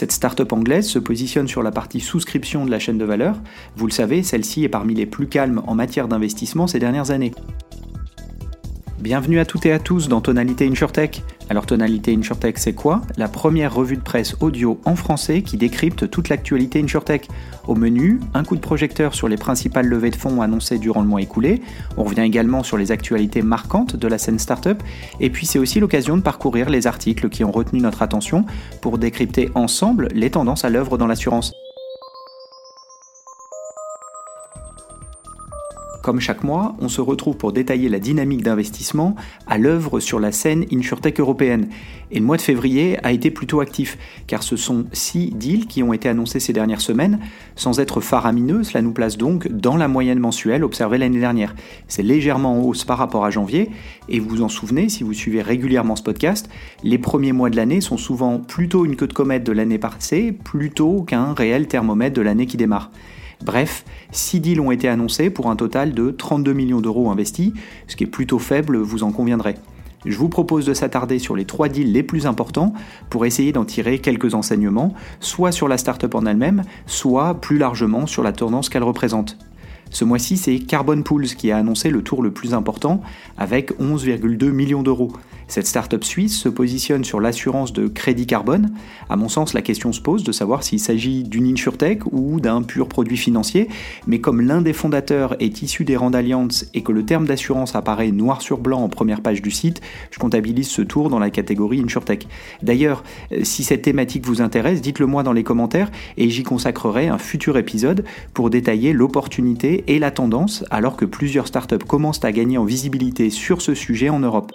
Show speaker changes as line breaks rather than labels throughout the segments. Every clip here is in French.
Cette start-up anglaise se positionne sur la partie souscription de la chaîne de valeur. Vous le savez, celle-ci est parmi les plus calmes en matière d'investissement ces dernières années. Bienvenue à toutes et à tous dans Tonalité InsurTech. Alors Tonalité InsurTech c'est quoi? La première revue de presse audio en français qui décrypte toute l'actualité InsurTech. Au menu, un coup de projecteur sur les principales levées de fonds annoncées durant le mois écoulé. On revient également sur les actualités marquantes de la scène startup. Et puis c'est aussi l'occasion de parcourir les articles qui ont retenu notre attention pour décrypter ensemble les tendances à l'œuvre dans l'assurance. Comme chaque mois, on se retrouve pour détailler la dynamique d'investissement à l'œuvre sur la scène InsurTech européenne. Et le mois de février a été plutôt actif, car ce sont six deals qui ont été annoncés ces dernières semaines. Sans être faramineux, cela nous place donc dans la moyenne mensuelle observée l'année dernière. C'est légèrement en hausse par rapport à janvier, et vous vous en souvenez si vous suivez régulièrement ce podcast, les premiers mois de l'année sont souvent plutôt une queue de comète de l'année passée, plutôt qu'un réel thermomètre de l'année qui démarre. Bref, 6 deals ont été annoncés pour un total de 32 millions d'euros investis, ce qui est plutôt faible, vous en conviendrez. Je vous propose de s'attarder sur les trois deals les plus importants pour essayer d'en tirer quelques enseignements, soit sur la startup en elle-même, soit plus largement sur la tendance qu'elle représente. Ce mois-ci, c'est Carbon Pools qui a annoncé le tour le plus important avec 11,2 millions d'euros. Cette start-up suisse se positionne sur l'assurance de crédit carbone. À mon sens, la question se pose de savoir s'il s'agit d'une insurtech ou d'un pur produit financier, mais comme l'un des fondateurs est issu des Rand Alliance et que le terme d'assurance apparaît noir sur blanc en première page du site, je comptabilise ce tour dans la catégorie insurtech. D'ailleurs, si cette thématique vous intéresse, dites-le moi dans les commentaires et j'y consacrerai un futur épisode pour détailler l'opportunité et la tendance alors que plusieurs startups commencent à gagner en visibilité sur ce sujet en Europe.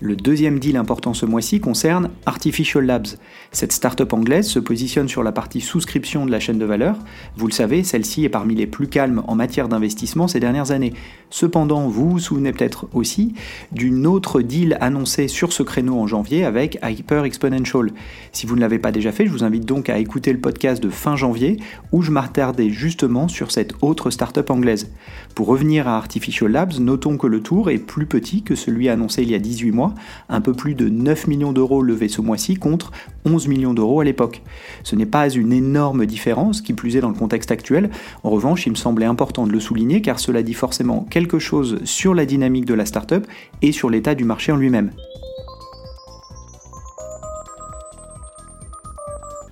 Le deuxième deal important ce mois-ci concerne Artificial Labs. Cette start-up anglaise se positionne sur la partie souscription de la chaîne de valeur. Vous le savez, celle-ci est parmi les plus calmes en matière d'investissement ces dernières années. Cependant, vous vous souvenez peut-être aussi d'une autre deal annoncée sur ce créneau en janvier avec Hyper Exponential. Si vous ne l'avez pas déjà fait, je vous invite donc à écouter le podcast de fin janvier où je m'attardais justement sur cette autre start-up anglaise. Pour revenir à Artificial Labs, notons que le tour est plus petit que celui annoncé il y a 18 mois un peu plus de 9 millions d'euros levés ce mois-ci contre 11 millions d'euros à l'époque. Ce n'est pas une énorme différence, qui plus est dans le contexte actuel. En revanche, il me semblait important de le souligner car cela dit forcément quelque chose sur la dynamique de la startup et sur l'état du marché en lui-même.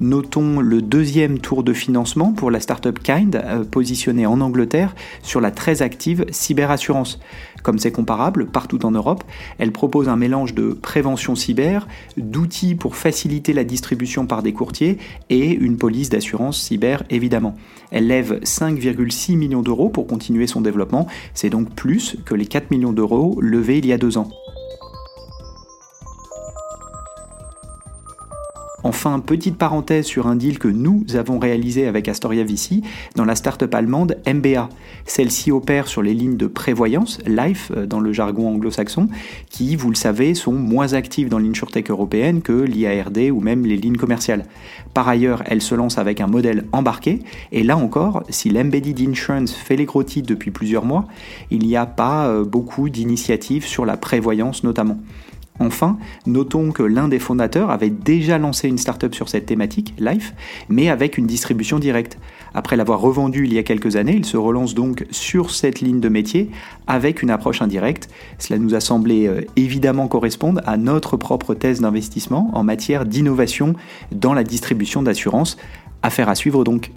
Notons le deuxième tour de financement pour la startup Kind, euh, positionnée en Angleterre sur la très active cyberassurance. Comme c'est comparable partout en Europe, elle propose un mélange de prévention cyber, d'outils pour faciliter la distribution par des courtiers et une police d'assurance cyber évidemment. Elle lève 5,6 millions d'euros pour continuer son développement, c'est donc plus que les 4 millions d'euros levés il y a deux ans. Enfin, petite parenthèse sur un deal que nous avons réalisé avec Astoria VC dans la start-up allemande MBA. Celle-ci opère sur les lignes de prévoyance, life euh, dans le jargon anglo-saxon, qui, vous le savez, sont moins actives dans l'insurtech européenne que l'IARD ou même les lignes commerciales. Par ailleurs, elle se lance avec un modèle embarqué, et là encore, si l'embedded insurance fait les gros depuis plusieurs mois, il n'y a pas euh, beaucoup d'initiatives sur la prévoyance notamment. Enfin, notons que l'un des fondateurs avait déjà lancé une startup sur cette thématique, Life, mais avec une distribution directe. Après l'avoir revendu il y a quelques années, il se relance donc sur cette ligne de métier avec une approche indirecte. Cela nous a semblé euh, évidemment correspondre à notre propre thèse d'investissement en matière d'innovation dans la distribution d'assurance. Affaire à suivre donc.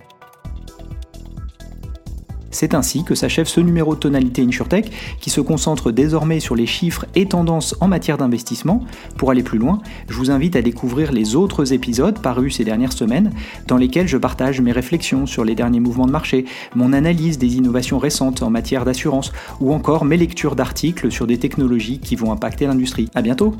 C'est ainsi que s'achève ce numéro de tonalité InsurTech qui se concentre désormais sur les chiffres et tendances en matière d'investissement. Pour aller plus loin, je vous invite à découvrir les autres épisodes parus ces dernières semaines dans lesquels je partage mes réflexions sur les derniers mouvements de marché, mon analyse des innovations récentes en matière d'assurance ou encore mes lectures d'articles sur des technologies qui vont impacter l'industrie. A bientôt